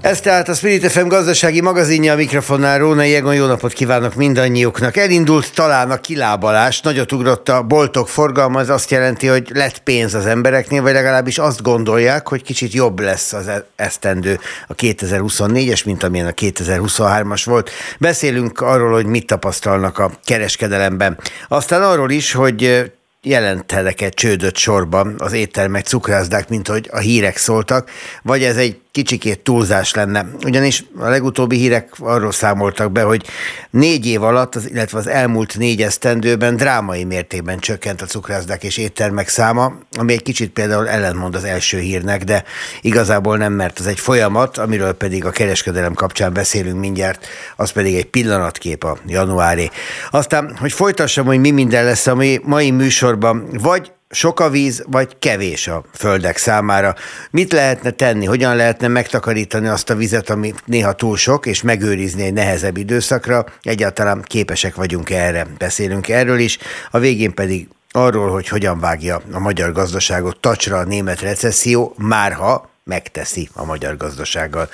Ez tehát a Spirit FM gazdasági magazinja a mikrofonnál Róna Jegon, jó napot kívánok mindannyiuknak. Elindult talán a kilábalás, nagyot ugrott a boltok forgalma, ez azt jelenti, hogy lett pénz az embereknél, vagy legalábbis azt gondolják, hogy kicsit jobb lesz az e- esztendő a 2024-es, mint amilyen a 2023-as volt. Beszélünk arról, hogy mit tapasztalnak a kereskedelemben. Aztán arról is, hogy jelentelek csődöt sorba az éttermek, cukrászdák, mint hogy a hírek szóltak, vagy ez egy kicsikét túlzás lenne. Ugyanis a legutóbbi hírek arról számoltak be, hogy négy év alatt, illetve az elmúlt négy esztendőben drámai mértékben csökkent a cukrászdák és éttermek száma, ami egy kicsit például ellentmond az első hírnek, de igazából nem, mert az egy folyamat, amiről pedig a kereskedelem kapcsán beszélünk mindjárt, az pedig egy pillanatkép a januári. Aztán, hogy folytassam, hogy mi minden lesz a mai műsorban, vagy sok a víz, vagy kevés a földek számára. Mit lehetne tenni, hogyan lehetne megtakarítani azt a vizet, ami néha túl sok, és megőrizni egy nehezebb időszakra? Egyáltalán képesek vagyunk erre. Beszélünk erről is. A végén pedig arról, hogy hogyan vágja a magyar gazdaságot tacsra a német recesszió, márha megteszi a magyar gazdasággal.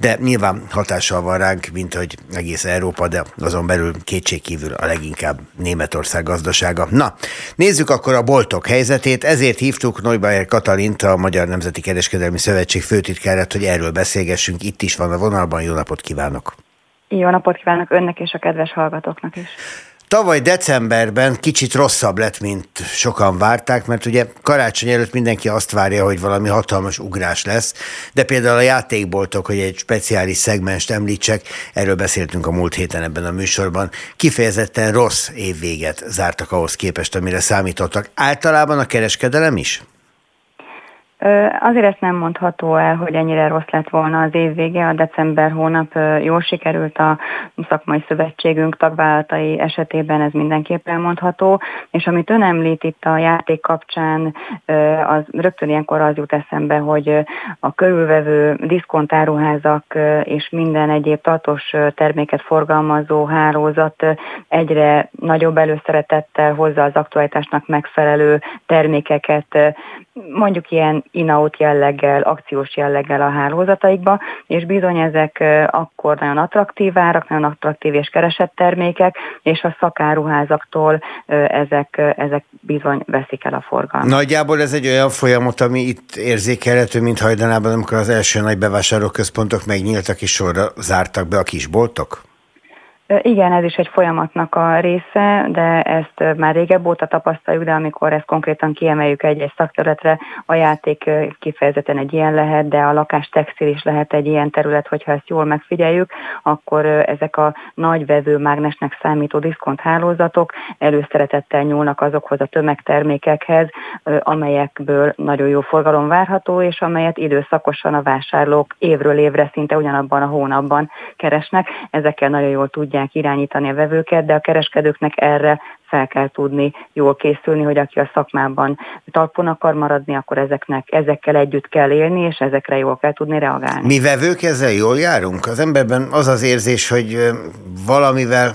De nyilván hatással van ránk, mint hogy egész Európa, de azon belül kétségkívül a leginkább Németország gazdasága. Na, nézzük akkor a boltok helyzetét. Ezért hívtuk Neubauer Katalint, a Magyar Nemzeti Kereskedelmi Szövetség főtitkárát, hogy erről beszélgessünk. Itt is van a vonalban. Jó napot kívánok! Jó napot kívánok önnek és a kedves hallgatóknak is! Tavaly decemberben kicsit rosszabb lett, mint sokan várták, mert ugye karácsony előtt mindenki azt várja, hogy valami hatalmas ugrás lesz, de például a játékboltok, hogy egy speciális szegmenst említsek, erről beszéltünk a múlt héten ebben a műsorban, kifejezetten rossz évvéget zártak ahhoz képest, amire számítottak. Általában a kereskedelem is? Azért ezt nem mondható el, hogy ennyire rossz lett volna az év vége. A december hónap jól sikerült a szakmai szövetségünk tagvállalatai esetében, ez mindenképp elmondható. És amit ön említ itt a játék kapcsán, az rögtön ilyenkor az jut eszembe, hogy a körülvevő diszkontáruházak és minden egyéb tartós terméket forgalmazó hálózat egyre nagyobb előszeretettel hozza az aktualitásnak megfelelő termékeket, mondjuk ilyen in-out jelleggel, akciós jelleggel a hálózataikba, és bizony ezek akkor nagyon attraktív árak, nagyon attraktív és keresett termékek, és a szakáruházaktól ezek, ezek bizony veszik el a forgalmat. Nagyjából ez egy olyan folyamat, ami itt érzékelhető, mint hajdanában, amikor az első nagy bevásárlóközpontok megnyíltak és sorra zártak be a kisboltok? Igen, ez is egy folyamatnak a része, de ezt már régebb óta tapasztaljuk, de amikor ezt konkrétan kiemeljük egy-egy szakterületre, a játék kifejezetten egy ilyen lehet, de a lakás textil is lehet egy ilyen terület, hogyha ezt jól megfigyeljük, akkor ezek a nagy vevőmágnesnek számító diszkonthálózatok előszeretettel nyúlnak azokhoz a tömegtermékekhez, amelyekből nagyon jó forgalom várható, és amelyet időszakosan a vásárlók évről évre szinte ugyanabban a hónapban keresnek. Ezekkel nagyon jól tudják tudják irányítani a vevőket, de a kereskedőknek erre fel kell tudni jól készülni, hogy aki a szakmában talpon akar maradni, akkor ezeknek, ezekkel együtt kell élni, és ezekre jól kell tudni reagálni. Mi vevők ezzel jól járunk? Az emberben az az érzés, hogy valamivel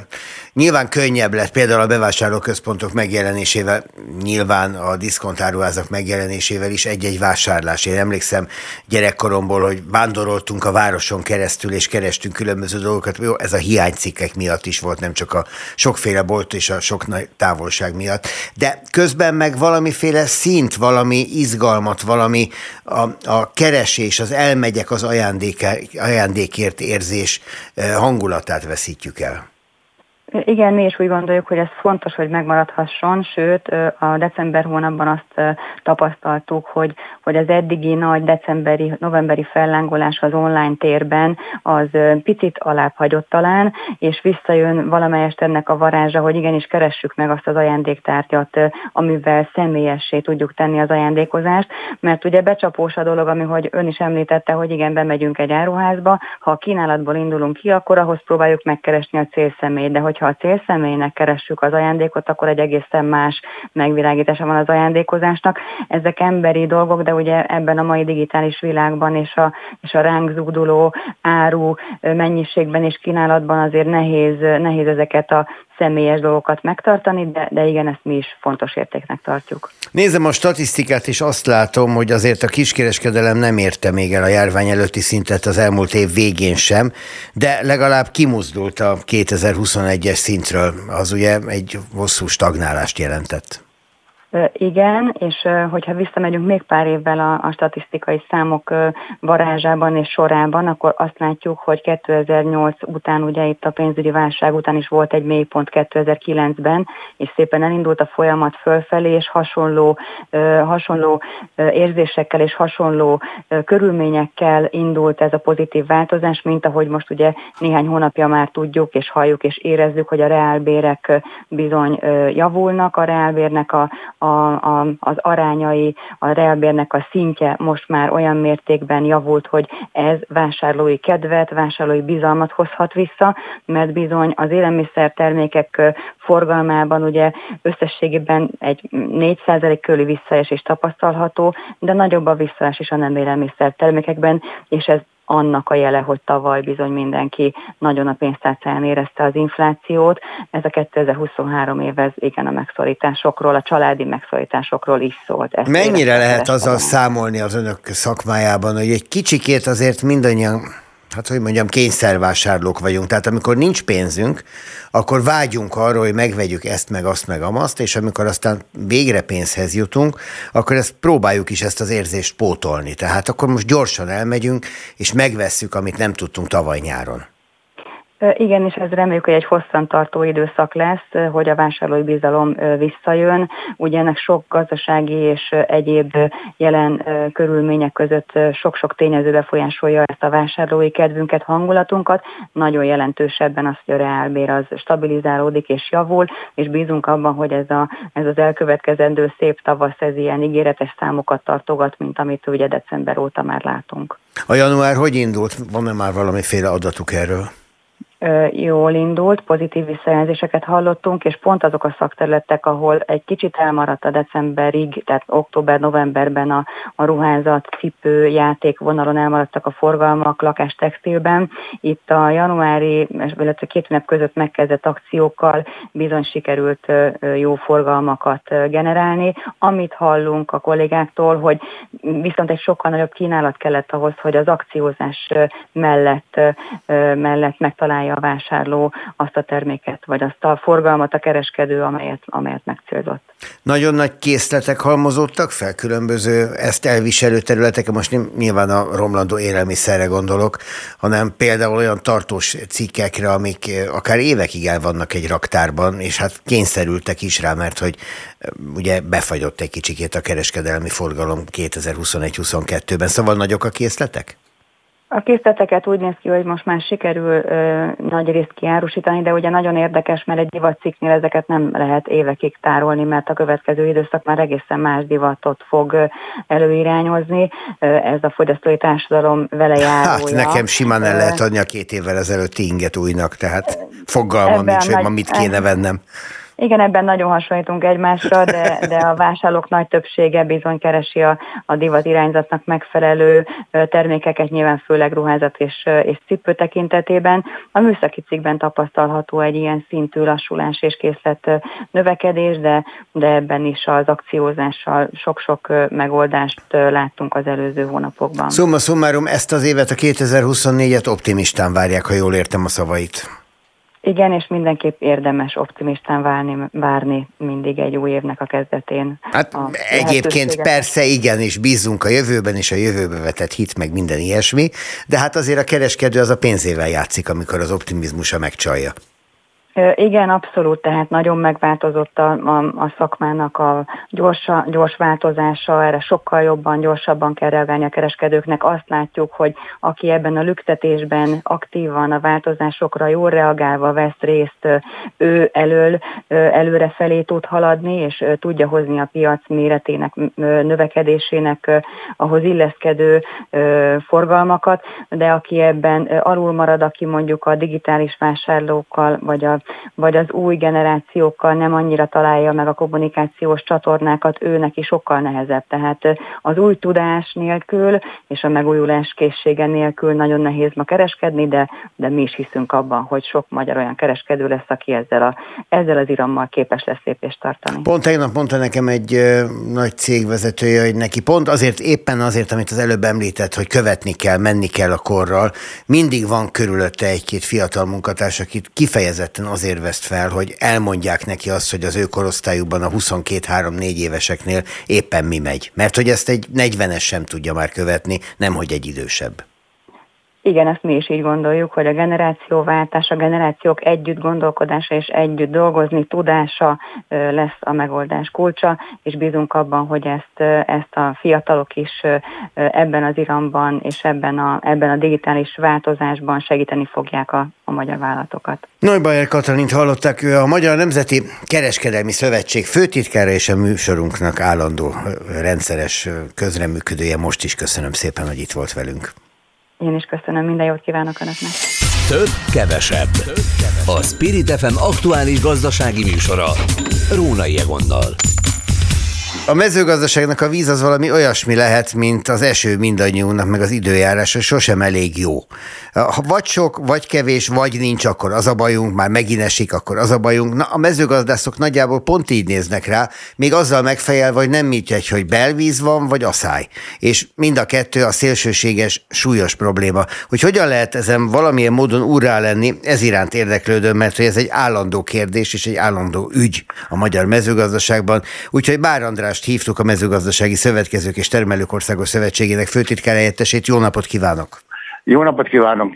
Nyilván könnyebb lett például a bevásárlóközpontok megjelenésével, nyilván a diszkontáruházak megjelenésével is egy-egy vásárlás. Én emlékszem gyerekkoromból, hogy vándoroltunk a városon keresztül, és kerestünk különböző dolgokat. Jó, ez a hiánycikkek miatt is volt, nem csak a sokféle bolt és a sok nagy távolság miatt. De közben meg valamiféle szint, valami izgalmat, valami a, a keresés, az elmegyek az ajándékért érzés eh, hangulatát veszítjük el. Igen, mi is úgy gondoljuk, hogy ez fontos, hogy megmaradhasson, sőt a december hónapban azt tapasztaltuk, hogy, hogy az eddigi nagy decemberi, novemberi fellángolás az online térben az picit alább hagyott talán, és visszajön valamelyest ennek a varázsa, hogy igenis keressük meg azt az ajándéktártyat, amivel személyessé tudjuk tenni az ajándékozást, mert ugye becsapós a dolog, ami hogy ön is említette, hogy igen, bemegyünk egy áruházba, ha a kínálatból indulunk ki, akkor ahhoz próbáljuk megkeresni a célszemélyt, de hogyha hogyha a célszemélynek keressük az ajándékot, akkor egy egészen más megvilágítása van az ajándékozásnak. Ezek emberi dolgok, de ugye ebben a mai digitális világban és a, és a ránk zúduló áru mennyiségben és kínálatban azért nehéz, nehéz ezeket a személyes dolgokat megtartani, de, de igen, ezt mi is fontos értéknek tartjuk. Nézem a statisztikát, és azt látom, hogy azért a kiskereskedelem nem érte még el a járvány előtti szintet az elmúlt év végén sem, de legalább kimuzdult a 2021-es szintről. Az ugye egy hosszú stagnálást jelentett. Igen, és hogyha visszamegyünk még pár évvel a, a statisztikai számok varázsában és sorában, akkor azt látjuk, hogy 2008 után, ugye itt a pénzügyi válság után is volt egy mélypont 2009-ben, és szépen elindult a folyamat fölfelé, és hasonló, hasonló érzésekkel és hasonló körülményekkel indult ez a pozitív változás, mint ahogy most ugye néhány hónapja már tudjuk és halljuk és érezzük, hogy a reálbérek bizony javulnak, a reálbérnek a, a, a, az arányai, a reálbérnek a szintje most már olyan mértékben javult, hogy ez vásárlói kedvet, vásárlói bizalmat hozhat vissza, mert bizony az élelmiszertermékek forgalmában ugye összességében egy 4% körüli visszaesés tapasztalható, de nagyobb a visszaesés is a nem élelmiszertermékekben, és ez annak a jele, hogy tavaly bizony mindenki nagyon a pénztárcáján érezte az inflációt. Ez a 2023 év, ez igen a megszorításokról, a családi megszorításokról is szólt. Ezt Mennyire lehet azzal számolni az önök szakmájában, hogy egy kicsikét azért mindannyian hát hogy mondjam, kényszervásárlók vagyunk. Tehát amikor nincs pénzünk, akkor vágyunk arra, hogy megvegyük ezt, meg azt, meg amazt, és amikor aztán végre pénzhez jutunk, akkor ezt próbáljuk is ezt az érzést pótolni. Tehát akkor most gyorsan elmegyünk, és megvesszük, amit nem tudtunk tavaly nyáron. Igen, és ez reméljük, hogy egy hosszantartó időszak lesz, hogy a vásárlói bizalom visszajön. Ugye ennek sok gazdasági és egyéb jelen körülmények között sok-sok tényező befolyásolja ezt a vásárlói kedvünket, hangulatunkat. Nagyon jelentős ebben az, hogy a reálbér az stabilizálódik és javul, és bízunk abban, hogy ez, a, ez az elkövetkezendő szép tavasz, ez ilyen ígéretes számokat tartogat, mint amit ugye december óta már látunk. A január hogy indult? Van-e már valamiféle adatuk erről? Jól indult, pozitív visszajelzéseket hallottunk, és pont azok a szakterületek, ahol egy kicsit elmaradt a decemberig, tehát október-novemberben a, a ruházat, cipő, játék vonalon elmaradtak a forgalmak lakás. Itt a januári, illetve két nap között megkezdett akciókkal bizony sikerült jó forgalmakat generálni. Amit hallunk a kollégáktól, hogy viszont egy sokkal nagyobb kínálat kellett ahhoz, hogy az akciózás mellett, mellett megtalálja a vásárló azt a terméket, vagy azt a forgalmat a kereskedő, amelyet, amelyet megcélzott. Nagyon nagy készletek halmozódtak fel különböző ezt elviselő területeken, most nem nyilván a romlandó élelmiszerre gondolok, hanem például olyan tartós cikkekre, amik akár évekig el vannak egy raktárban, és hát kényszerültek is rá, mert hogy ugye befagyott egy kicsikét a kereskedelmi forgalom 2021-22-ben, szóval nagyok a készletek? A készleteket úgy néz ki, hogy most már sikerül ö, nagy részt kiárusítani, de ugye nagyon érdekes, mert egy divatcikknél ezeket nem lehet évekig tárolni, mert a következő időszak már egészen más divatot fog előirányozni. Ez a fogyasztói társadalom vele járója. Hát nekem simán el lehet adni a két évvel ezelőtti inget újnak, tehát fogalmam nincs, hogy ma mit kéne vennem. Igen, ebben nagyon hasonlítunk egymásra, de, de a vásárlók nagy többsége bizony keresi a, a divat irányzatnak megfelelő termékeket, nyilván főleg ruházat és, és cipő tekintetében. A műszaki cikkben tapasztalható egy ilyen szintű lassulás és készlet növekedés, de, de ebben is az akciózással sok-sok megoldást láttunk az előző hónapokban. Szóma szumárom, ezt az évet, a 2024-et optimistán várják, ha jól értem a szavait. Igen, és mindenképp érdemes optimistán várni, várni mindig egy új évnek a kezdetén. Hát a egyébként persze igen, és bízunk a jövőben, és a jövőbe vetett hit, meg minden ilyesmi, de hát azért a kereskedő az a pénzével játszik, amikor az optimizmusa megcsalja. Igen, abszolút, tehát nagyon megváltozott a, a, a szakmának a gyors, gyors változása, erre sokkal jobban, gyorsabban kell reagálni a kereskedőknek. Azt látjuk, hogy aki ebben a lüktetésben aktívan a változásokra jól reagálva vesz részt, ő elől, előre felé tud haladni, és tudja hozni a piac méretének, növekedésének ahhoz illeszkedő forgalmakat, de aki ebben alul marad, aki mondjuk a digitális vásárlókkal, vagy a vagy az új generációkkal nem annyira találja meg a kommunikációs csatornákat, ő neki sokkal nehezebb. Tehát az új tudás nélkül és a megújulás készsége nélkül nagyon nehéz ma kereskedni, de, de mi is hiszünk abban, hogy sok magyar olyan kereskedő lesz, aki ezzel, a, ezzel az irammal képes lesz lépést tartani. Pont tegnap mondta nekem egy ö, nagy cégvezetője, hogy neki pont azért, éppen azért, amit az előbb említett, hogy követni kell, menni kell a korral, mindig van körülötte egy-két fiatal munkatárs, akit kifejezetten azért veszt fel, hogy elmondják neki azt, hogy az ő korosztályukban a 22-3-4 éveseknél éppen mi megy. Mert hogy ezt egy 40-es sem tudja már követni, nemhogy egy idősebb. Igen, ezt mi is így gondoljuk, hogy a generációváltás, a generációk együtt gondolkodása és együtt dolgozni tudása lesz a megoldás kulcsa, és bízunk abban, hogy ezt, ezt a fiatalok is ebben az iramban és ebben a, ebben a digitális változásban segíteni fogják a, a magyar vállalatokat. Neubayer Katalint hallották, ő a Magyar Nemzeti Kereskedelmi Szövetség főtitkára és a műsorunknak állandó rendszeres közreműködője. Most is köszönöm szépen, hogy itt volt velünk. Én is köszönöm, minden jót kívánok Önöknek. Több, kevesebb. A Spirit FM aktuális gazdasági műsora. Rónai Egonnal. A mezőgazdaságnak a víz az valami olyasmi lehet, mint az eső mindannyiunknak, meg az időjárása, sosem elég jó. Ha vagy sok, vagy kevés, vagy nincs, akkor az a bajunk, már megint esik, akkor az a bajunk. Na, a mezőgazdászok nagyjából pont így néznek rá, még azzal megfejelve, hogy nem egy, hogy belvíz van, vagy asszály. És mind a kettő a szélsőséges, súlyos probléma. Hogy hogyan lehet ezen valamilyen módon úrrá lenni, ez iránt érdeklődöm, mert hogy ez egy állandó kérdés és egy állandó ügy a magyar mezőgazdaságban. Úgyhogy Bár András Andrást hívtuk a mezőgazdasági szövetkezők és termelők országos szövetségének főtitkár helyettesét. Jó napot kívánok! Jó napot kívánok!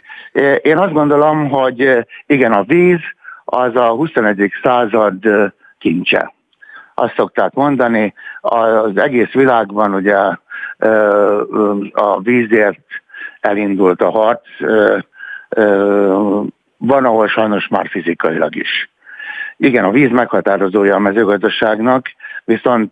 Én azt gondolom, hogy igen, a víz az a 21. század kincse. Azt szokták mondani, az egész világban ugye a vízért elindult a harc, van, ahol sajnos már fizikailag is. Igen, a víz meghatározója a mezőgazdaságnak, viszont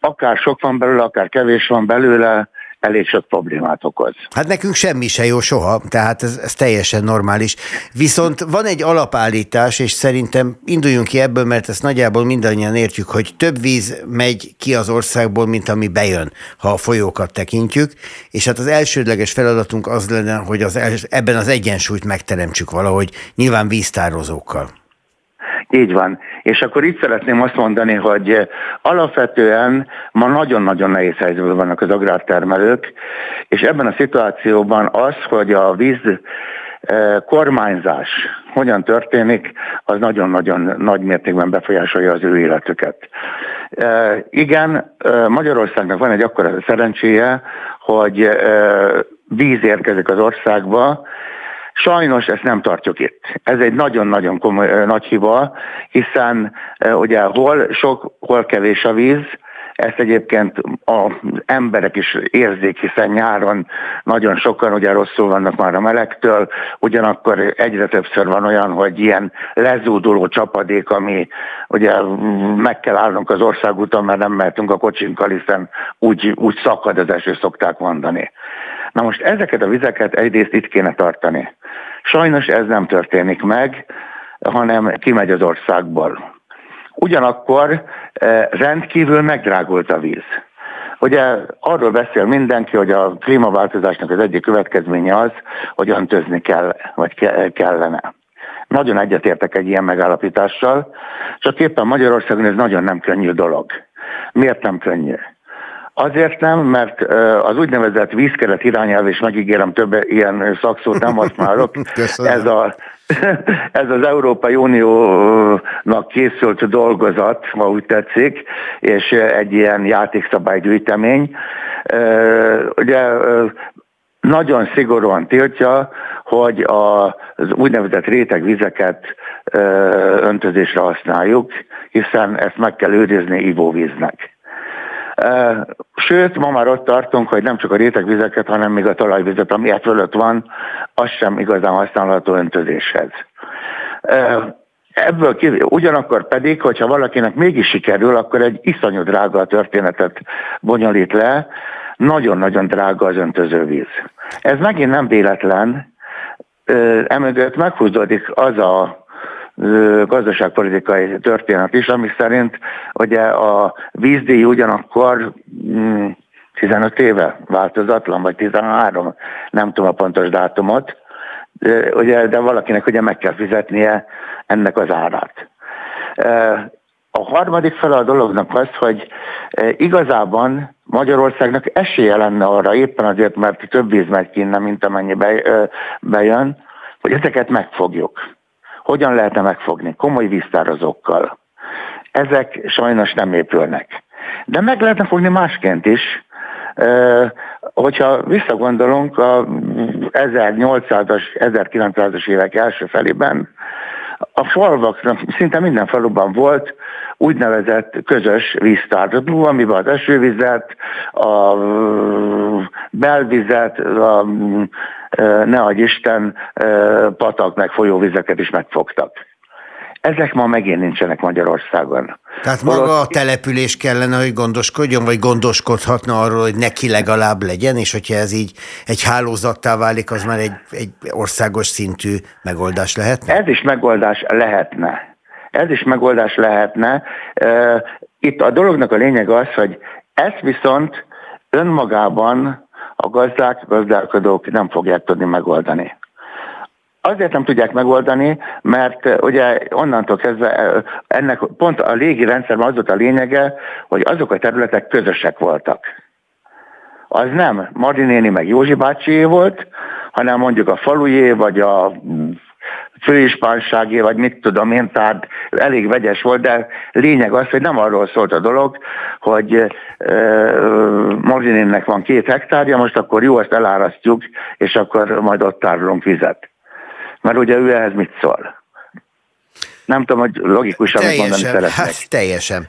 akár sok van belőle, akár kevés van belőle, elég sok problémát okoz. Hát nekünk semmi se jó soha, tehát ez, ez teljesen normális. Viszont van egy alapállítás, és szerintem induljunk ki ebből, mert ezt nagyjából mindannyian értjük, hogy több víz megy ki az országból, mint ami bejön, ha a folyókat tekintjük, és hát az elsődleges feladatunk az lenne, hogy az, ebben az egyensúlyt megteremtsük valahogy, nyilván víztározókkal. Így van. És akkor itt szeretném azt mondani, hogy alapvetően ma nagyon-nagyon nehéz helyzetben vannak az agrártermelők, és ebben a szituációban az, hogy a víz eh, kormányzás hogyan történik, az nagyon-nagyon nagy mértékben befolyásolja az ő életüket. Eh, igen, eh, Magyarországnak van egy akkora szerencséje, hogy víz érkezik az országba, Sajnos ezt nem tartjuk itt. Ez egy nagyon-nagyon komoly, nagy hiba, hiszen ugye hol sok, hol kevés a víz, ezt egyébként az emberek is érzik, hiszen nyáron nagyon sokan ugye rosszul vannak már a melegtől, ugyanakkor egyre többször van olyan, hogy ilyen lezúduló csapadék, ami ugye meg kell állnunk az országúton, mert nem mehetünk a kocsinkkal, hiszen úgy, úgy szakad az eső, szokták mondani. Na most ezeket a vizeket egyrészt itt kéne tartani. Sajnos ez nem történik meg, hanem kimegy az országból. Ugyanakkor eh, rendkívül megdrágult a víz. Ugye arról beszél mindenki, hogy a klímaváltozásnak az egyik következménye az, hogy öntözni kell, vagy kellene. Nagyon egyetértek egy ilyen megállapítással, csak éppen Magyarországon ez nagyon nem könnyű dolog. Miért nem könnyű? Azért nem, mert az úgynevezett vízkeret irányelv, és megígérem több ilyen szakszót nem használok, ez, a, ez az Európai Uniónak készült dolgozat, ma úgy tetszik, és egy ilyen játékszabálygyűjtemény. Ugye nagyon szigorúan tiltja, hogy az úgynevezett rétegvizeket öntözésre használjuk, hiszen ezt meg kell őrizni ivóvíznek. Sőt, ma már ott tartunk, hogy nem csak a rétegvizeket, hanem még a talajvizet, ami e fölött van, az sem igazán használható öntözéshez. Ebből kívül, ugyanakkor pedig, hogyha valakinek mégis sikerül, akkor egy iszonyú drága történetet bonyolít le, nagyon-nagyon drága az öntözővíz. Ez megint nem véletlen, emögött meghúzódik az a gazdaságpolitikai történet is, ami szerint ugye a vízdíj ugyanakkor 15 mm, éve változatlan, vagy 13, nem tudom a pontos dátumot, de, ugye, de valakinek ugye meg kell fizetnie ennek az árát. A harmadik fel a dolognak az, hogy igazában Magyarországnak esélye lenne arra, éppen azért, mert több víz megy ki innen, mint amennyi bejön, hogy ezeket megfogjuk. Hogyan lehetne megfogni? Komoly víztározókkal. Ezek sajnos nem épülnek. De meg lehetne fogni másként is, hogyha visszagondolunk a 1800-as, 1900-as évek első felében, a falvaknak szinte minden faluban volt úgynevezett közös víztározó, amiben az esővizet, a belvizet, a ne adj Isten, patak meg folyóvizeket is megfogtak. Ezek ma megint nincsenek Magyarországon. Tehát maga Holott... a település kellene, hogy gondoskodjon, vagy gondoskodhatna arról, hogy neki legalább legyen, és hogyha ez így egy hálózattá válik, az már egy, egy országos szintű megoldás lehetne? Ez is megoldás lehetne. Ez is megoldás lehetne. Itt a dolognak a lényeg az, hogy ezt viszont önmagában a gazdák, gazdálkodók nem fogják tudni megoldani. Azért nem tudják megoldani, mert ugye onnantól kezdve ennek pont a légi rendszerben az volt a lényege, hogy azok a területek közösek voltak. Az nem Marinéni meg Józsi bácsié volt, hanem mondjuk a falujé, vagy a főispánságé, vagy mit tudom én, tehát elég vegyes volt, de lényeg az, hogy nem arról szólt a dolog, hogy e, Marinénnek van két hektárja, most akkor jó, ezt elárasztjuk, és akkor majd ott tárolunk vizet. Mert ugye ő ehhez mit szól? Nem tudom, hogy logikus, amit mondani szeretnék. Hát, teljesen.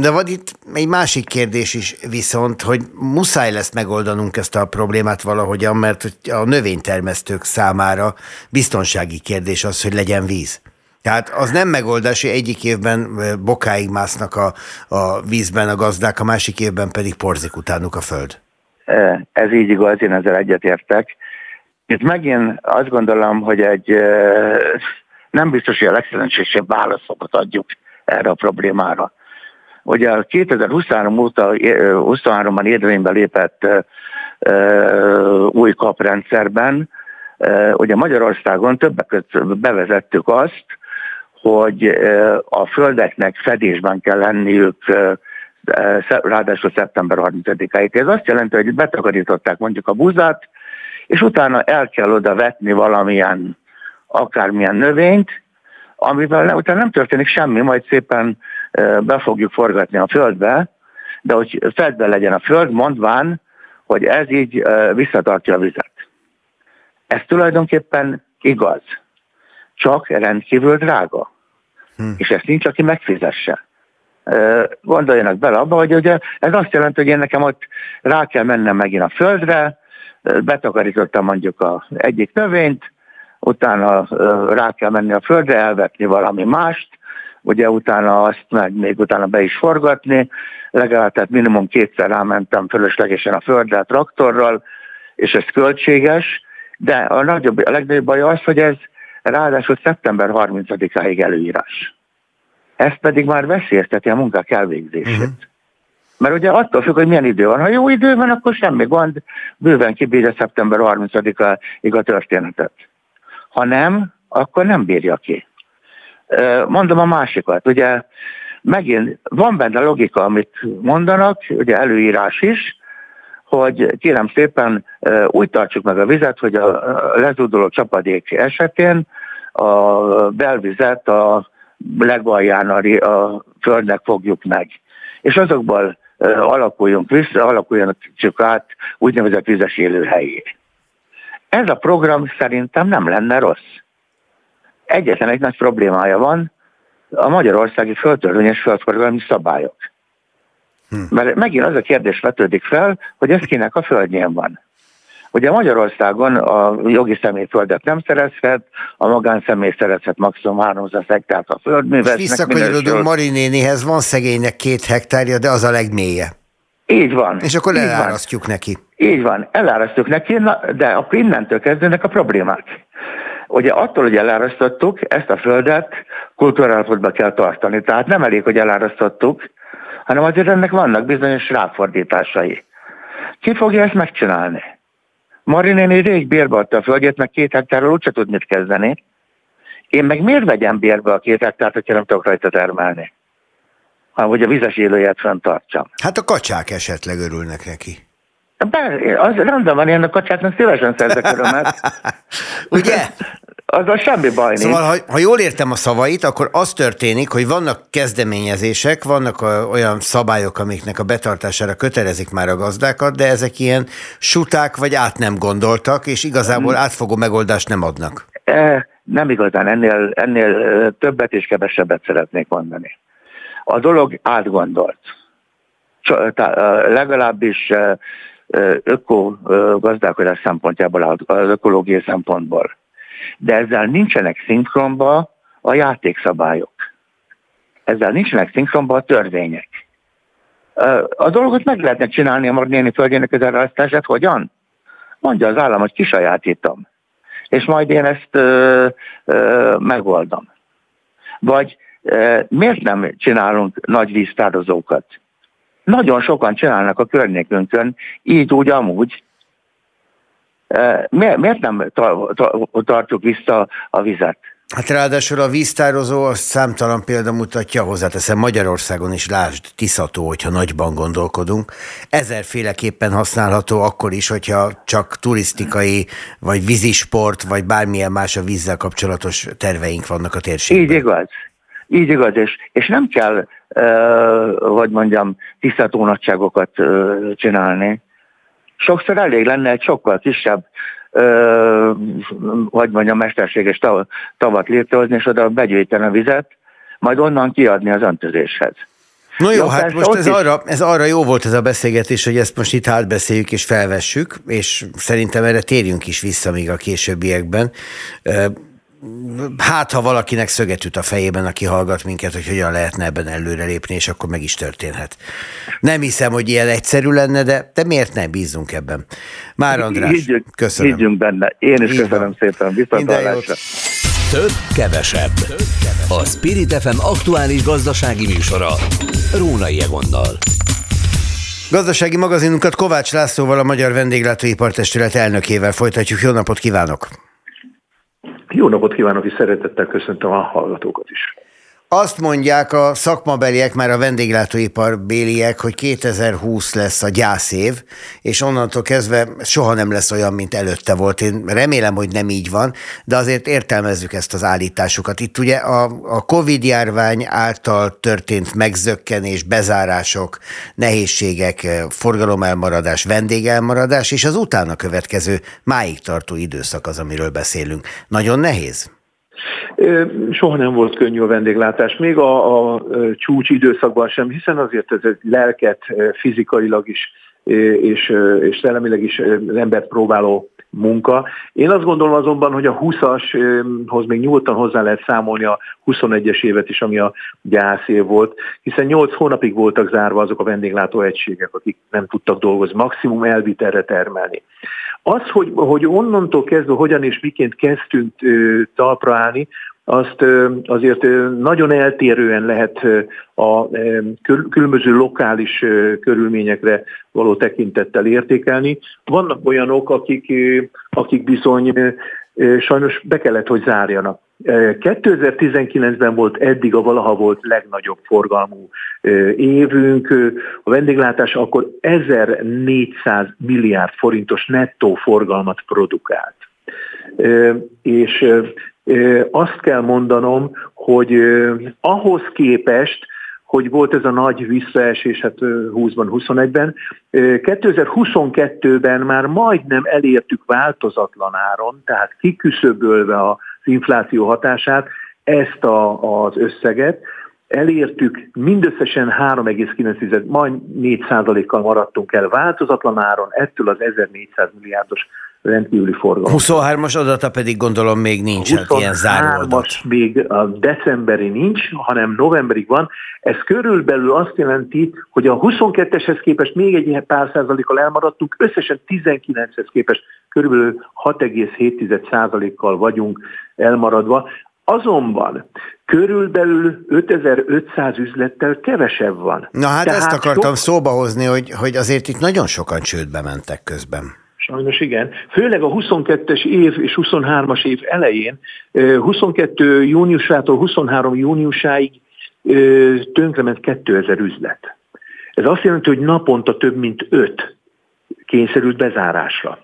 De van itt egy másik kérdés is viszont, hogy muszáj lesz megoldanunk ezt a problémát valahogyan, mert a növénytermesztők számára biztonsági kérdés az, hogy legyen víz. Tehát az nem megoldás, hogy egyik évben bokáig másznak a, a vízben a gazdák, a másik évben pedig porzik utánuk a föld. Ez így igaz, én ezzel egyetértek. Itt megint azt gondolom, hogy egy nem biztos, hogy a legszerencsésebb válaszokat adjuk erre a problémára. Ugye a 2023 óta, 23-ban érvénybe lépett új kaprendszerben, ugye Magyarországon többek között bevezettük azt, hogy a földeknek fedésben kell lenniük ráadásul szeptember 30-áig. Ez azt jelenti, hogy betakarították mondjuk a buzát, és utána el kell oda vetni valamilyen, akármilyen növényt, amivel utána nem történik semmi, majd szépen be fogjuk forgatni a földbe, de hogy fedve legyen a föld, mondván, hogy ez így visszatartja a vizet. Ez tulajdonképpen igaz, csak rendkívül drága. Hm. És ezt nincs, aki megfizesse. Gondoljanak bele abba, hogy ugye ez azt jelenti, hogy én nekem ott rá kell mennem megint a földre, betakarítottam mondjuk a egyik növényt, utána rá kell menni a földre, elvetni valami mást, ugye utána azt meg még utána be is forgatni, legalább tehát minimum kétszer rámentem fölöslegesen a földre a traktorral, és ez költséges, de a, nagyobb, a legnagyobb baj az, hogy ez ráadásul szeptember 30-áig előírás. Ez pedig már veszélyezteti a munkák elvégzését. Uh-huh. Mert ugye attól függ, hogy milyen idő van. Ha jó idő van, akkor semmi gond, bőven kibírja szeptember 30-ig a történetet. Ha nem, akkor nem bírja ki. Mondom a másikat, ugye megint van benne logika, amit mondanak, ugye előírás is, hogy kérem szépen úgy tartsuk meg a vizet, hogy a lezúduló csapadék esetén a belvizet a legalján a földnek fogjuk meg. És azokból alakuljunk vissza, alakuljanak csak át úgynevezett vizes élőhelyé. Ez a program szerintem nem lenne rossz. Egyetlen egy nagy problémája van, a magyarországi földtörvényes földforgalmi szabályok. Hm. Mert megint az a kérdés vetődik fel, hogy ez kinek a földjén van. Ugye Magyarországon a jogi személy földet nem szerezhet, a magánszemély szerezhet maximum 300 hektárt a földművesnek. Visszakanyarodunk Marinénihez, van szegénynek két hektárja, de az a legmélye. Így van. És akkor elárasztjuk van. neki. Így van, elárasztjuk neki, na, de akkor innentől kezdődnek a problémák. Ugye attól, hogy elárasztottuk, ezt a földet kultúrálapotba kell tartani. Tehát nem elég, hogy elárasztottuk, hanem azért ennek vannak bizonyos ráfordításai. Ki fogja ezt megcsinálni? Marinéni rég bérbe adta a földjét, meg két hektárral úgyse tud mit kezdeni. Én meg miért vegyem bérbe a két hektárt, hogyha nem tudok rajta termelni? Hogy a vizes élőjét fenntartsam. Hát a kacsák esetleg örülnek neki. Be, az rendben van, én a kacsáknak szívesen szerzek örömet. Ugye? Azzal semmi baj nincs. Szóval, ha, ha jól értem a szavait, akkor az történik, hogy vannak kezdeményezések, vannak a, olyan szabályok, amiknek a betartására kötelezik már a gazdákat, de ezek ilyen suták vagy át nem gondoltak, és igazából hmm. átfogó megoldást nem adnak. E, nem igazán, ennél, ennél többet és kevesebbet szeretnék mondani. A dolog átgondolt. Legalábbis öko gazdálkodás szempontjából, az ökológiai szempontból. De ezzel nincsenek szinkronba a játékszabályok. Ezzel nincsenek szinkronba a törvények. A dolgot meg lehetne csinálni a Magnéni földjének az elrasztását, hogyan? Mondja az állam, hogy kisajátítom. És majd én ezt ö, ö, megoldom. Vagy miért nem csinálunk nagy víztározókat? Nagyon sokan csinálnak a környékünkön, így úgy amúgy. Miért nem tartjuk vissza a vizet? Hát ráadásul a víztározó azt számtalan példa mutatja, hozzáteszem Magyarországon is, lásd, Tiszató, hogyha nagyban gondolkodunk. Ezerféleképpen használható akkor is, hogyha csak turisztikai, vagy vízisport, vagy bármilyen más a vízzel kapcsolatos terveink vannak a térségben. Így igaz. Így igaz, és, és nem kell, hogy mondjam, tisztató nagyságokat csinálni. Sokszor elég lenne egy sokkal kisebb, vagy mondjam, mesterséges tavat létrehozni, és oda begyűjteni a vizet, majd onnan kiadni az öntözéshez. No jó, hát most ez arra, ez arra jó volt ez a beszélgetés, hogy ezt most itt átbeszéljük és felvessük, és szerintem erre térjünk is vissza még a későbbiekben hát ha valakinek szöget üt a fejében, aki hallgat minket, hogy hogyan lehetne ebben előrelépni, és akkor meg is történhet. Nem hiszem, hogy ilyen egyszerű lenne, de, de miért nem bízunk ebben? Már András, higgyünk, köszönöm. Higgyünk benne. Én is Így köszönöm van. szépen. Viszont Több, kevesebb. A Spirit FM aktuális gazdasági műsora. Rónai Egonnal. Gazdasági magazinunkat Kovács Lászlóval, a Magyar Vendéglátóipartestület elnökével folytatjuk. Jó napot kívánok! Jó napot kívánok, és szeretettel köszöntöm a hallgatókat is. Azt mondják a szakmabeliek, már a vendéglátóipar béliek, hogy 2020 lesz a gyászév, és onnantól kezdve soha nem lesz olyan, mint előtte volt. Én remélem, hogy nem így van, de azért értelmezzük ezt az állításukat. Itt ugye a, a Covid-járvány által történt megzökkenés, bezárások, nehézségek, forgalomelmaradás, vendégelmaradás, és az utána következő máig tartó időszak az, amiről beszélünk. Nagyon nehéz? Soha nem volt könnyű a vendéglátás, még a, a csúcs időszakban sem, hiszen azért ez egy lelket fizikailag is és, és szellemileg is az embert próbáló munka. Én azt gondolom azonban, hogy a 20-ashoz még nyugodtan hozzá lehet számolni a 21-es évet is, ami a gyászév volt, hiszen 8 hónapig voltak zárva azok a vendéglátó egységek, akik nem tudtak dolgozni, maximum elvitelre termelni. Az, hogy, hogy onnantól kezdve hogyan és miként kezdtünk talpra állni, azt azért nagyon eltérően lehet a különböző lokális körülményekre való tekintettel értékelni. Vannak olyanok, akik, akik bizony sajnos be kellett, hogy zárjanak. 2019-ben volt eddig a valaha volt legnagyobb forgalmú évünk. A vendéglátás akkor 1400 milliárd forintos nettó forgalmat produkált. És azt kell mondanom, hogy ahhoz képest, hogy volt ez a nagy visszaesés, hát 20-ban, 21-ben. 2022-ben már majdnem elértük változatlan áron, tehát kiküszöbölve az infláció hatását, ezt a, az összeget. Elértük mindösszesen 3,9, majd 4 kal maradtunk el változatlan áron, ettől az 1400 milliárdos rendkívüli forgalom. 23-as adata pedig gondolom még nincs, hát ilyen záró adat. még a decemberi nincs, hanem novemberig van. Ez körülbelül azt jelenti, hogy a 22-eshez képest még egy pár százalékkal elmaradtunk, összesen 19-hez képest körülbelül 6,7 százalékkal vagyunk elmaradva. Azonban körülbelül 5500 üzlettel kevesebb van. Na hát Tehát ezt akartam sok... szóba hozni, hogy, hogy azért itt nagyon sokan csődbe mentek közben. Sajnos igen. Főleg a 22-es év és 23-as év elején, 22 júniusától 23 júniusáig tönkrement 2000 üzlet. Ez azt jelenti, hogy naponta több mint 5 kényszerült bezárásra.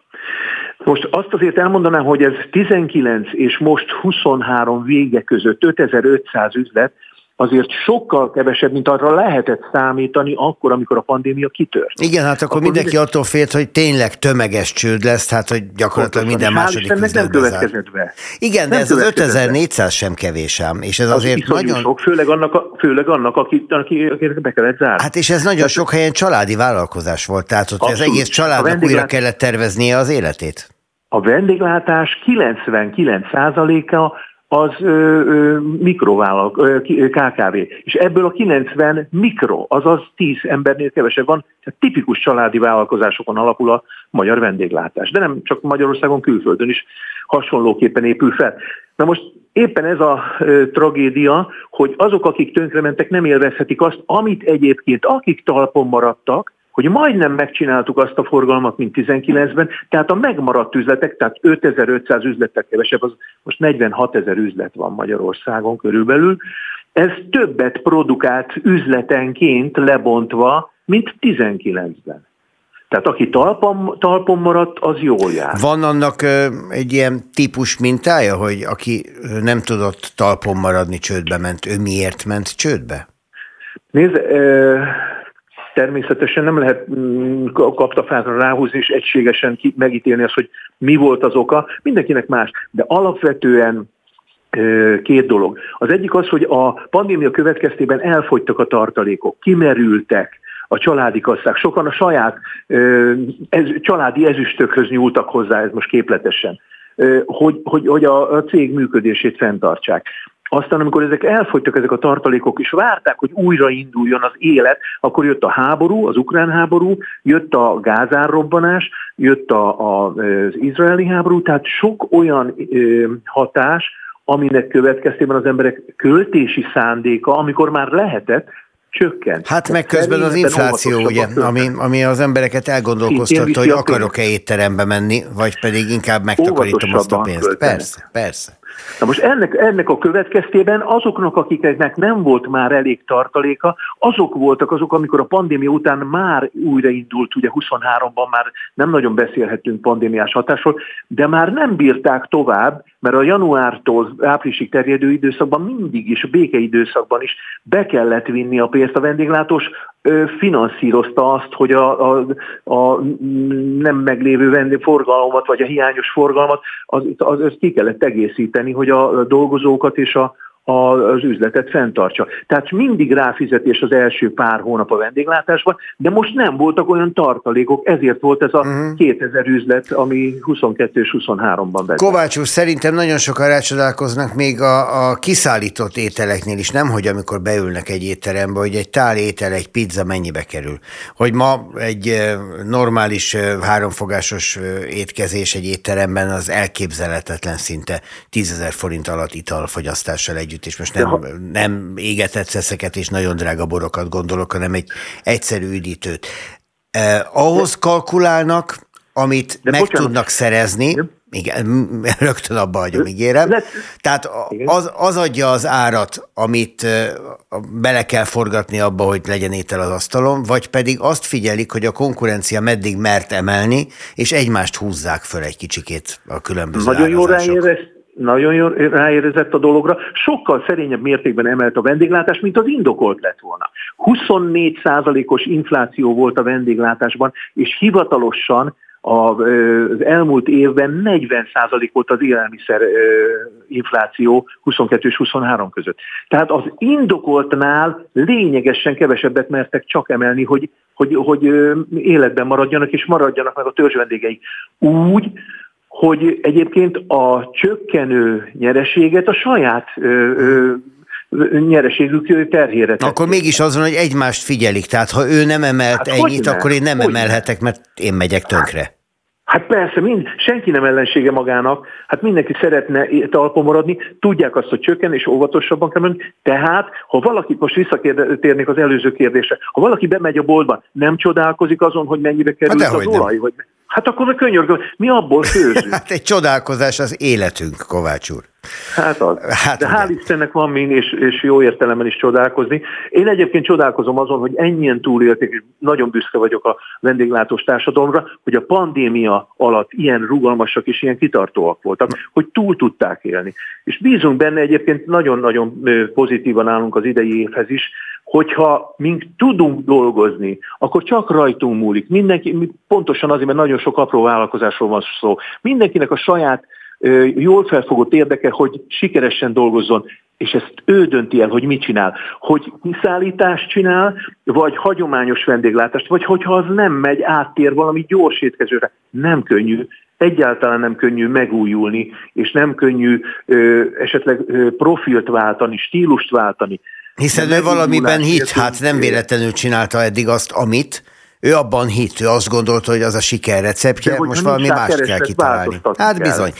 Most azt azért elmondanám, hogy ez 19 és most 23 vége között 5500 üzlet, azért sokkal kevesebb, mint arra lehetett számítani akkor, amikor a pandémia kitört. Igen, hát akkor, akkor mindenki minden... attól félt, hogy tényleg tömeges csőd lesz, tehát hogy gyakorlatilag minden második nem következett be. Igen, nem de ez az 5400 be. sem kevés ám, és ez az azért nagyon... Sok, főleg annak, a, főleg annak aki, aki, akinek be kellett zárni. Hát és ez nagyon tehát... sok helyen családi vállalkozás volt, tehát hogy az egész családnak vendéglát... újra kellett terveznie az életét. A vendéglátás 99%-a az mikrovállalk, KKV. És ebből a 90 mikro, azaz 10 embernél kevesebb van, tehát tipikus családi vállalkozásokon alapul a magyar vendéglátás. De nem csak Magyarországon, külföldön is hasonlóképpen épül fel. Na most éppen ez a tragédia, hogy azok, akik tönkrementek, nem élvezhetik azt, amit egyébként, akik talpon maradtak, hogy majdnem megcsináltuk azt a forgalmat, mint 19-ben, tehát a megmaradt üzletek, tehát 5500 üzletek kevesebb, az most 46 ezer üzlet van Magyarországon körülbelül, ez többet produkált üzletenként lebontva, mint 19-ben. Tehát aki talpon, talpon maradt, az jól jár. Van annak ö, egy ilyen típus mintája, hogy aki nem tudott talpon maradni, csődbe ment, ő miért ment csődbe? Nézd, ö, Természetesen nem lehet mm, kaptafátra ráhúzni és egységesen megítélni azt, hogy mi volt az oka. Mindenkinek más. De alapvetően két dolog. Az egyik az, hogy a pandémia következtében elfogytak a tartalékok, kimerültek, a családi kasszák. Sokan a saját ez, családi ezüstökhöz nyúltak hozzá, ez most képletesen, hogy, hogy, hogy a, a cég működését fenntartsák. Aztán, amikor ezek elfogytak, ezek a tartalékok, és várták, hogy újrainduljon az élet, akkor jött a háború, az ukrán háború, jött a gázárrobbanás, jött a, a, az izraeli háború, tehát sok olyan ö, hatás, aminek következtében az emberek költési szándéka, amikor már lehetett, csökkent. Hát meg közben az infláció, ugye, ami, ami az embereket elgondolkoztatta, hogy akarok-e étterembe menni, vagy pedig inkább megtakarítom azt a pénzt. Költeni. Persze, persze. Na most ennek, ennek a következtében azoknak, akiknek nem volt már elég tartaléka, azok voltak azok, amikor a pandémia után már újraindult, ugye 23-ban már nem nagyon beszélhetünk pandémiás hatásról, de már nem bírták tovább, mert a januártól áprilisig terjedő időszakban mindig is, a békeidőszakban is be kellett vinni a pénzt. A vendéglátós finanszírozta azt, hogy a, a, a nem meglévő forgalmat, vagy a hiányos forgalmat, az, az, az ki kellett egészíteni, hogy a dolgozókat és a, az üzletet fenntartsa. Tehát mindig ráfizetés az első pár hónap a vendéglátásban, de most nem voltak olyan tartalékok, ezért volt ez a uh-huh. Mhm. 2000 üzlet, ami 22 és 23-ban vezet. Kovács úr, szerintem nagyon sokan rácsodálkoznak még a, a kiszállított ételeknél is, nem hogy amikor beülnek egy étterembe, hogy egy tál étel, egy pizza mennyibe kerül. Hogy ma egy normális háromfogásos étkezés egy étteremben az elképzelhetetlen szinte 10 forint alatt italfogyasztással együtt együtt, és most nem, nem égetett szeszeket és nagyon drága borokat gondolok, hanem egy egyszerű üdítőt. Eh, ahhoz kalkulálnak, amit De meg bocsánat. tudnak szerezni, Igen. Igen, rögtön abba hagyom, ígérem. Tehát az, az adja az árat, amit bele kell forgatni abba, hogy legyen étel az asztalon, vagy pedig azt figyelik, hogy a konkurencia meddig mert emelni, és egymást húzzák föl egy kicsikét a különböző Nagyon jó ráérez, nagyon jól ráérezett a dologra, sokkal szerényebb mértékben emelt a vendéglátás, mint az indokolt lett volna. 24 os infláció volt a vendéglátásban, és hivatalosan az elmúlt évben 40% volt az élelmiszer infláció 22 és 23 között. Tehát az indokoltnál lényegesen kevesebbet mertek csak emelni, hogy, hogy, hogy életben maradjanak és maradjanak meg a törzsvendégeik. Úgy, hogy egyébként a csökkenő nyereséget a saját ö, ö, nyereségük terhére. Tették. Akkor mégis az van, hogy egymást figyelik. Tehát ha ő nem emelt hát ennyit, akkor én nem emelhetek, mert én megyek tönkre. Hát persze, mind, senki nem ellensége magának, hát mindenki szeretne talpon maradni, tudják azt, hogy csökken, és óvatosabban kell menni. Tehát, ha valaki, most visszatérnék az előző kérdésre, ha valaki bemegy a boltba, nem csodálkozik azon, hogy mennyibe kerül hát az olaj, vagy Hát akkor meg könyörgöm, mi abból főzünk? hát egy csodálkozás az életünk, Kovács úr. Hát az. Hát De hál' Istennek van min, és, és jó értelemben is csodálkozni. Én egyébként csodálkozom azon, hogy ennyien túlélték, és nagyon büszke vagyok a vendéglátós társadalomra, hogy a pandémia alatt ilyen rugalmasak és ilyen kitartóak voltak, hogy túl tudták élni. És bízunk benne egyébként nagyon-nagyon pozitívan állunk az idei évhez is, hogyha mink tudunk dolgozni, akkor csak rajtunk múlik. Mindenki, pontosan azért, mert nagyon sok apró vállalkozásról van szó. Mindenkinek a saját jól felfogott érdeke, hogy sikeresen dolgozzon, és ezt ő dönti el, hogy mit csinál. Hogy kiszállítást csinál, vagy hagyományos vendéglátást, vagy hogyha az nem megy, áttér valami gyors étkezőre. Nem könnyű, egyáltalán nem könnyű megújulni, és nem könnyű ö, esetleg ö, profilt váltani, stílust váltani. Hiszen ő valamiben hit, hát nem véletlenül csinálta eddig azt, amit, ő abban hitt, ő azt gondolta, hogy az a siker receptje, most valami mást kell kitalálni. Hát bizony.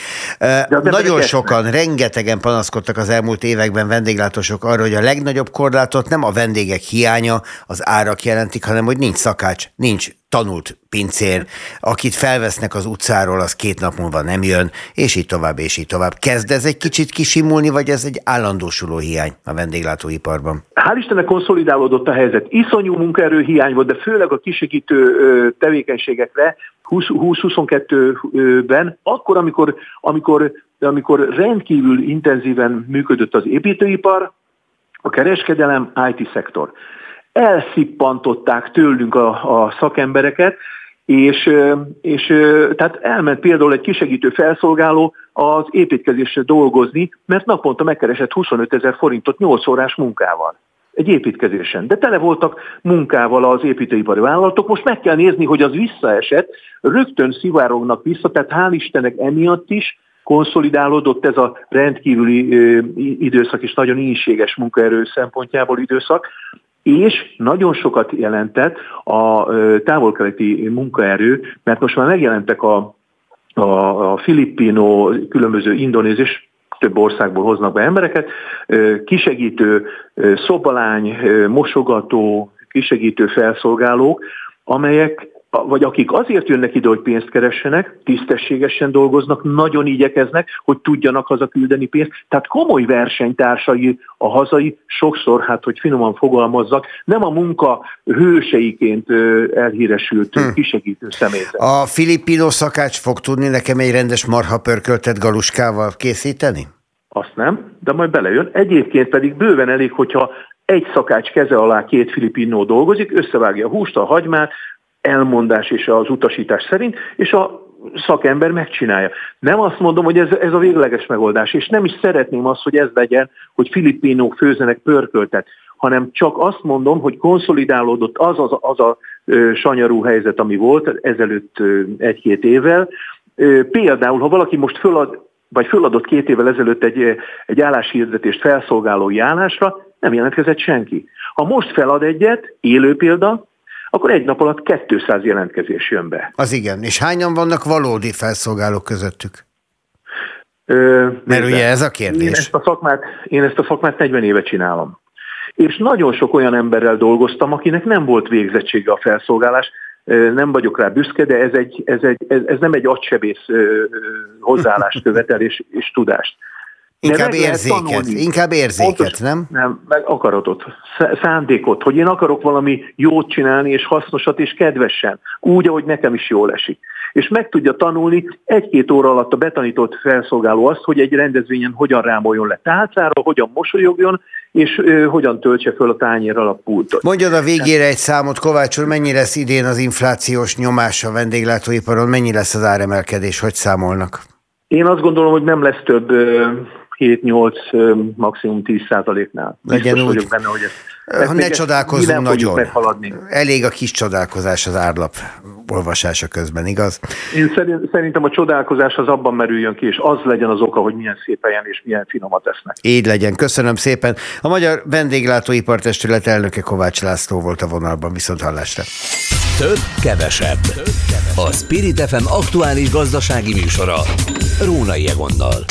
Nagyon sokan, rengetegen panaszkodtak az elmúlt években vendéglátósok arra, hogy a legnagyobb korlátot nem a vendégek hiánya, az árak jelentik, hanem hogy nincs szakács, nincs tanult pincér, akit felvesznek az utcáról, az két nap múlva nem jön, és így tovább, és így tovább. Kezd ez egy kicsit kisimulni, vagy ez egy állandósuló hiány a vendéglátóiparban? Hál' Istennek konszolidálódott a helyzet. Iszonyú munkaerő hiány volt, de főleg a kisegítő tevékenységekre 20-22-ben, akkor, amikor, amikor, amikor rendkívül intenzíven működött az építőipar, a kereskedelem, IT szektor. Elszippantották tőlünk a, a szakembereket, és, és tehát elment például egy kisegítő felszolgáló az építkezésre dolgozni, mert naponta megkeresett 25 ezer forintot 8 órás munkával egy építkezésen. De tele voltak munkával az építőipari vállalatok. Most meg kell nézni, hogy az visszaesett, rögtön szivárognak vissza, tehát hál' Istennek emiatt is konszolidálódott ez a rendkívüli időszak és nagyon ínséges munkaerő szempontjából időszak, és nagyon sokat jelentett a távol-keleti munkaerő, mert most már megjelentek a, a, a filippino, különböző indonéz és több országból hoznak be embereket, kisegítő, szobalány, mosogató, kisegítő felszolgálók, amelyek vagy akik azért jönnek ide, hogy pénzt keressenek, tisztességesen dolgoznak, nagyon igyekeznek, hogy tudjanak haza küldeni pénzt. Tehát komoly versenytársai a hazai, sokszor, hát hogy finoman fogalmazzak, nem a munka hőseiként elhíresült hm. kisegítő személyzet. A filippino szakács fog tudni nekem egy rendes marha pörköltet galuskával készíteni? Azt nem, de majd belejön. Egyébként pedig bőven elég, hogyha egy szakács keze alá két filippinó dolgozik, összevágja a húst, a hagymát, elmondás és az utasítás szerint, és a szakember megcsinálja. Nem azt mondom, hogy ez, ez a végleges megoldás, és nem is szeretném azt, hogy ez legyen, hogy filippinók főzenek pörköltet, hanem csak azt mondom, hogy konszolidálódott az, az, az a ö, sanyarú helyzet, ami volt ezelőtt egy-két évvel. Ö, például, ha valaki most fölad, vagy föladott két évvel ezelőtt egy, egy álláshirdetést felszolgálói állásra, nem jelentkezett senki. Ha most felad egyet, élő példa, akkor egy nap alatt 200 jelentkezés jön be. Az igen. És hányan vannak valódi felszolgálók közöttük? Ö, Mert ugye ez a kérdés. Én ezt a, szakmát, én ezt a szakmát 40 éve csinálom. És nagyon sok olyan emberrel dolgoztam, akinek nem volt végzettsége a felszolgálás, nem vagyok rá büszke, de ez, egy, ez, egy, ez, ez nem egy agysebész hozzáállást követel és, és tudást. Inkább érzéket, inkább érzéket, Pontos, nem? Nem, meg akaratot, szándékot, hogy én akarok valami jót csinálni, és hasznosat, és kedvesen, úgy, ahogy nekem is jól esik. És meg tudja tanulni egy-két óra alatt a betanított felszolgáló azt, hogy egy rendezvényen hogyan rámoljon le tálcára, hogyan mosolyogjon, és ö, hogyan töltse föl a tányérral a pultot. Mondjad a végére egy számot, Kovács úr, mennyi lesz idén az inflációs nyomás a vendéglátóiparon, mennyi lesz az áremelkedés, hogy számolnak? Én azt gondolom, hogy nem lesz több 7-8, maximum 10 százaléknál. Legyen Biztos úgy. benne, hogy ez, ha ne csodálkozzunk nagyon. Meghaladni. Elég a kis csodálkozás az árlap olvasása közben, igaz? Én szerintem a csodálkozás az abban merüljön ki, és az legyen az oka, hogy milyen szép helyen és milyen finomat esznek. Így legyen. Köszönöm szépen. A Magyar Vendéglátóipartestület elnöke Kovács László volt a vonalban. Viszont hallásra. Több, kevesebb. Több, kevesebb. A Spirit FM aktuális gazdasági műsora. Rónai Egonnal.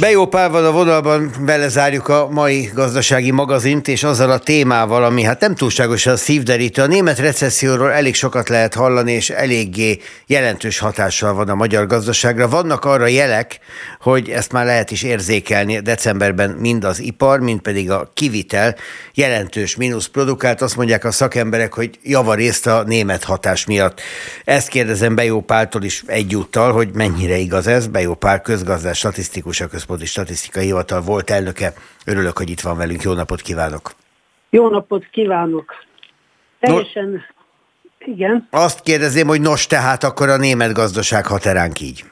Bejó Pál van a vonalban, vele zárjuk a mai gazdasági magazint, és azzal a témával, ami hát nem túlságosan szívderítő. A német recesszióról elég sokat lehet hallani, és eléggé jelentős hatással van a magyar gazdaságra. Vannak arra jelek, hogy ezt már lehet is érzékelni. Decemberben mind az ipar, mind pedig a kivitel jelentős mínusz produkált. Azt mondják a szakemberek, hogy javarészt a német hatás miatt. Ezt kérdezem Bejó Páltól is egyúttal, hogy mennyire igaz ez. Bejó Pál közgazdás statisztikus a Központi Statisztikai Hivatal volt elnöke. Örülök, hogy itt van velünk. Jó napot kívánok! Jó napot kívánok! Teljesen, no, igen. Azt kérdezném, hogy nos, tehát akkor a német gazdaság hat eránk így.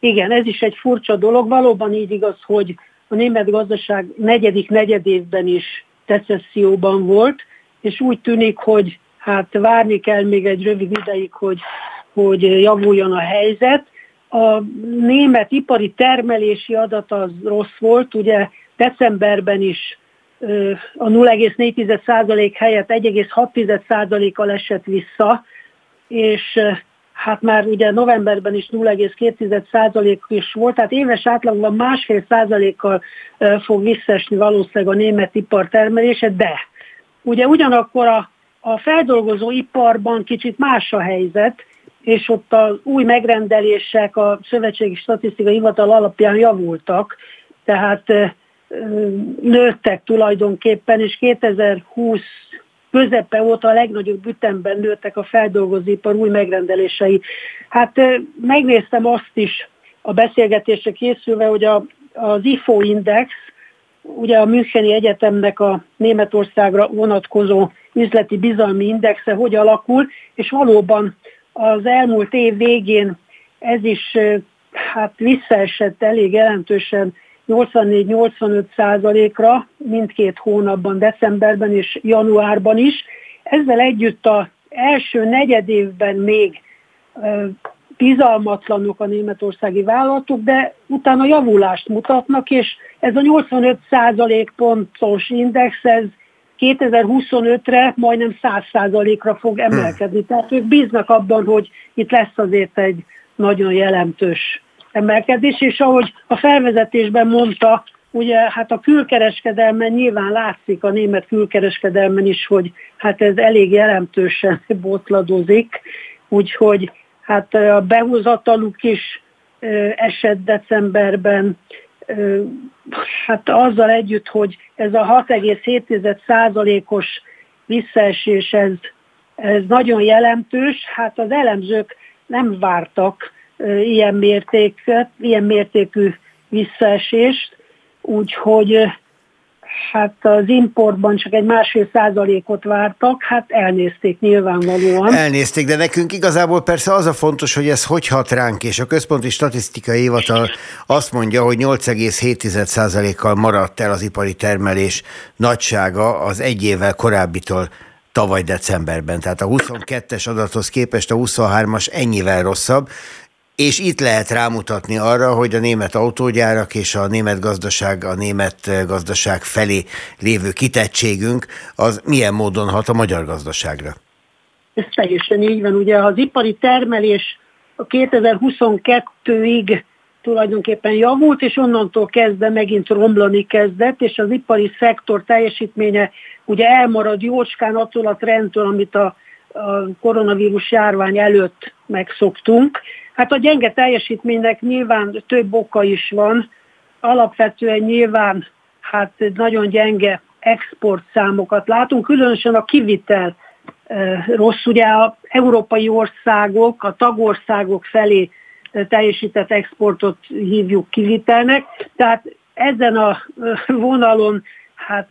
Igen, ez is egy furcsa dolog. Valóban így igaz, hogy a német gazdaság negyedik negyedévben is recesszióban volt, és úgy tűnik, hogy hát várni kell még egy rövid ideig, hogy, hogy javuljon a helyzet. A német ipari termelési adat az rossz volt, ugye decemberben is a 0,4% helyett 1,6%-kal esett vissza, és hát már ugye novemberben is 0,2% is volt, tehát éves átlagban másfél százalékkal fog visszaesni valószínűleg a német ipar termelése, de ugye ugyanakkor a, a feldolgozó iparban kicsit más a helyzet, és ott az új megrendelések a Szövetségi Statisztikai Hivatal alapján javultak, tehát nőttek tulajdonképpen, és 2020 közepe óta a legnagyobb ütemben nőttek a feldolgozóipar új megrendelései. Hát megnéztem azt is a beszélgetésre készülve, hogy a, az IFO Index, ugye a Müncheni Egyetemnek a Németországra vonatkozó üzleti bizalmi indexe hogy alakul, és valóban az elmúlt év végén ez is hát visszaesett elég jelentősen 84-85 százalékra mindkét hónapban, decemberben és januárban is. Ezzel együtt az első negyed évben még bizalmatlanok a németországi vállalatok, de utána javulást mutatnak, és ez a 85 százalék pontos index, ez 2025-re majdnem 100 százalékra fog emelkedni. Tehát ők bíznak abban, hogy itt lesz azért egy nagyon jelentős emelkedés, és ahogy a felvezetésben mondta, ugye hát a külkereskedelmen nyilván látszik a német külkereskedelmen is, hogy hát ez elég jelentősen botladozik, úgyhogy hát a behúzataluk is esett decemberben, hát azzal együtt, hogy ez a 6,7%-os visszaesés, ez, ez nagyon jelentős, hát az elemzők nem vártak ilyen, mértéket, ilyen mértékű visszaesést, úgyhogy hát az importban csak egy másfél százalékot vártak, hát elnézték nyilvánvalóan. Elnézték, de nekünk igazából persze az a fontos, hogy ez hogy hat ránk, és a Központi Statisztikai Hivatal azt mondja, hogy 8,7 százalékkal maradt el az ipari termelés nagysága az egy évvel korábbitól tavaly decemberben. Tehát a 22-es adathoz képest a 23-as ennyivel rosszabb, és itt lehet rámutatni arra, hogy a német autógyárak és a német gazdaság, a német gazdaság felé lévő kitettségünk, az milyen módon hat a magyar gazdaságra? Ez teljesen így van. Ugye az ipari termelés a 2022-ig tulajdonképpen javult, és onnantól kezdve megint romlani kezdett, és az ipari szektor teljesítménye ugye elmarad jócskán attól a trendtől, amit a, a koronavírus járvány előtt megszoktunk. Hát a gyenge teljesítménynek nyilván több oka is van. Alapvetően nyilván hát nagyon gyenge exportszámokat látunk, különösen a kivitel rossz. Ugye a európai országok, a tagországok felé teljesített exportot hívjuk kivitelnek, tehát ezen a vonalon hát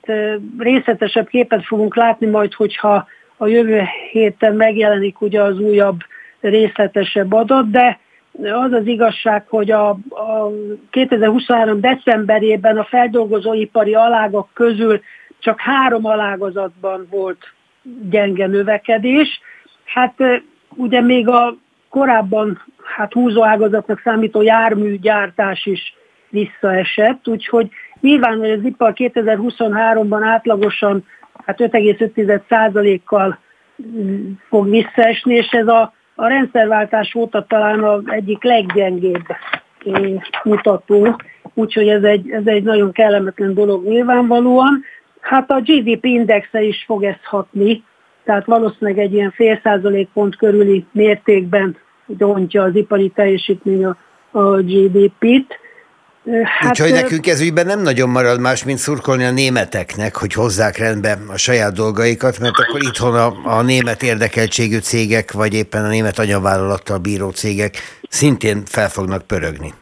részletesebb képet fogunk látni majd, hogyha a jövő héten megjelenik ugye az újabb részletesebb adat, de az az igazság, hogy a, a 2023. decemberében a feldolgozóipari alágok közül csak három alágazatban volt gyenge növekedés. Hát ugye még a korábban hát húzó ágazatnak számító járműgyártás is visszaesett, úgyhogy nyilván, hogy az ipar 2023-ban átlagosan hát 5,5%-kal mm, fog visszaesni, és ez a, a rendszerváltás óta talán az egyik leggyengébb mutató, úgyhogy ez egy, ez egy nagyon kellemetlen dolog nyilvánvalóan. Hát a GDP indexe is fog ezt hatni, tehát valószínűleg egy ilyen fél százalékpont körüli mértékben dontja az ipari teljesítmény a, a GDP-t. Hát, Úgyhogy nekünk ez ügyben nem nagyon marad más, mint szurkolni a németeknek, hogy hozzák rendbe a saját dolgaikat, mert akkor itthon a, a német érdekeltségű cégek, vagy éppen a német anyavállalattal bíró cégek szintén fel fognak pörögni.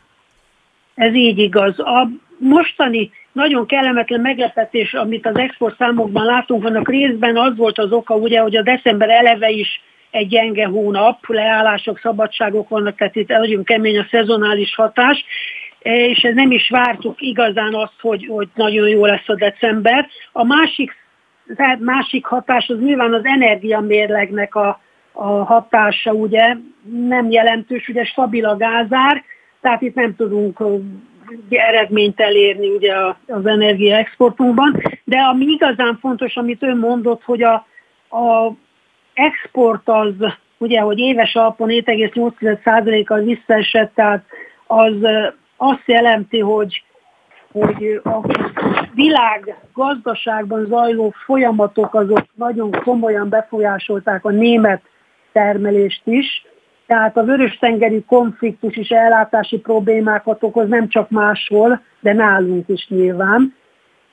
Ez így igaz. A mostani nagyon kellemetlen meglepetés, amit az export számokban látunk, annak részben az volt az oka, ugye, hogy a december eleve is egy gyenge hónap, leállások, szabadságok vannak, tehát itt nagyon kemény a szezonális hatás, és ez nem is vártuk igazán azt, hogy, hogy nagyon jó lesz a december. A másik, tehát másik hatás az nyilván az energiamérlegnek a, a hatása, ugye nem jelentős, ugye stabil a gázár, tehát itt nem tudunk eredményt elérni ugye az energiaexportunkban, de ami igazán fontos, amit ön mondott, hogy a, a export az, ugye, hogy éves alapon 7,8%-kal visszaesett, tehát az azt jelenti, hogy, hogy a világ gazdaságban zajló folyamatok azok nagyon komolyan befolyásolták a német termelést is, tehát a vörös-tengeri konfliktus is ellátási problémákat okoz, nem csak máshol, de nálunk is nyilván.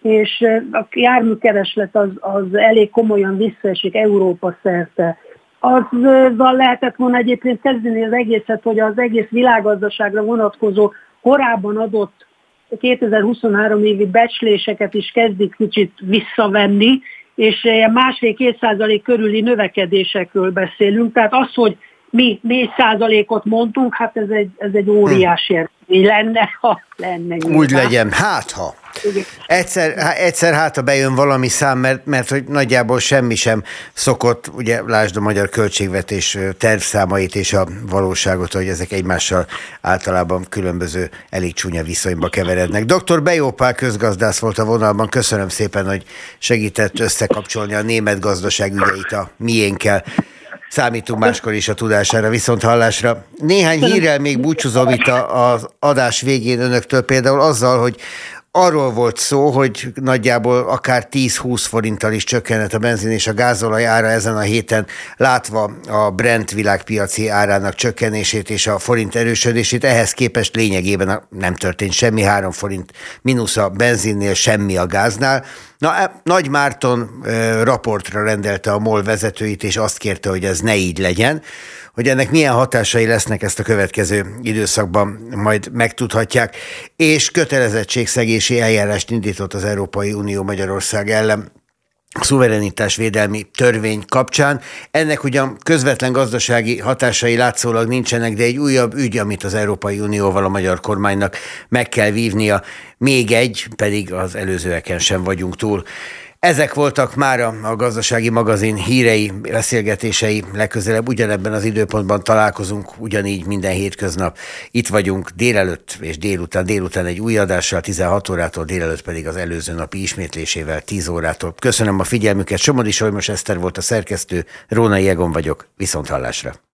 És a járműkereslet az, az elég komolyan visszaesik Európa szerte. Azzal lehetett volna egyébként kezdeni az egészet, hogy az egész világgazdaságra vonatkozó korábban adott 2023 évi becsléseket is kezdik kicsit visszavenni, és másfél-két százalék körüli növekedésekről beszélünk. Tehát az, hogy mi 4 százalékot mondtunk, hát ez egy, ez egy óriási eredmény lenne, ha lenne. Nyilván. Legyen, hát ha. Egyszer, egyszer hát, ha bejön valami szám, mert, mert hogy nagyjából semmi sem szokott, ugye lásd a magyar költségvetés tervszámait és a valóságot, hogy ezek egymással általában különböző elég csúnya viszonyba keverednek. Dr. Bejópál közgazdász volt a vonalban, köszönöm szépen, hogy segített összekapcsolni a német gazdaság ügyeit a miénkkel. Számítunk máskor is a tudására, viszont hallásra. Néhány hírrel még búcsúzom itt az adás végén önöktől például azzal, hogy arról volt szó, hogy nagyjából akár 10-20 forinttal is csökkenhet a benzin és a gázolaj ára ezen a héten, látva a Brent világpiaci árának csökkenését és a forint erősödését. Ehhez képest lényegében nem történt semmi, 3 forint mínusz a benzinnél, semmi a gáznál. Na, e, Nagy Márton raportra rendelte a MOL vezetőit, és azt kérte, hogy ez ne így legyen. Hogy ennek milyen hatásai lesznek, ezt a következő időszakban majd megtudhatják. És kötelezettségszegési eljárást indított az Európai Unió Magyarország ellen a szuverenitás védelmi törvény kapcsán. Ennek ugyan közvetlen gazdasági hatásai látszólag nincsenek, de egy újabb ügy, amit az Európai Unióval a magyar kormánynak meg kell vívnia. Még egy, pedig az előzőeken sem vagyunk túl. Ezek voltak már a gazdasági magazin hírei, beszélgetései. Legközelebb ugyanebben az időpontban találkozunk, ugyanígy minden hétköznap. Itt vagyunk délelőtt és délután, délután egy új adással, 16 órától, délelőtt pedig az előző napi ismétlésével 10 órától. Köszönöm a figyelmüket. Somodi Solymos Eszter volt a szerkesztő, Rónai Egon vagyok. Viszont hallásra.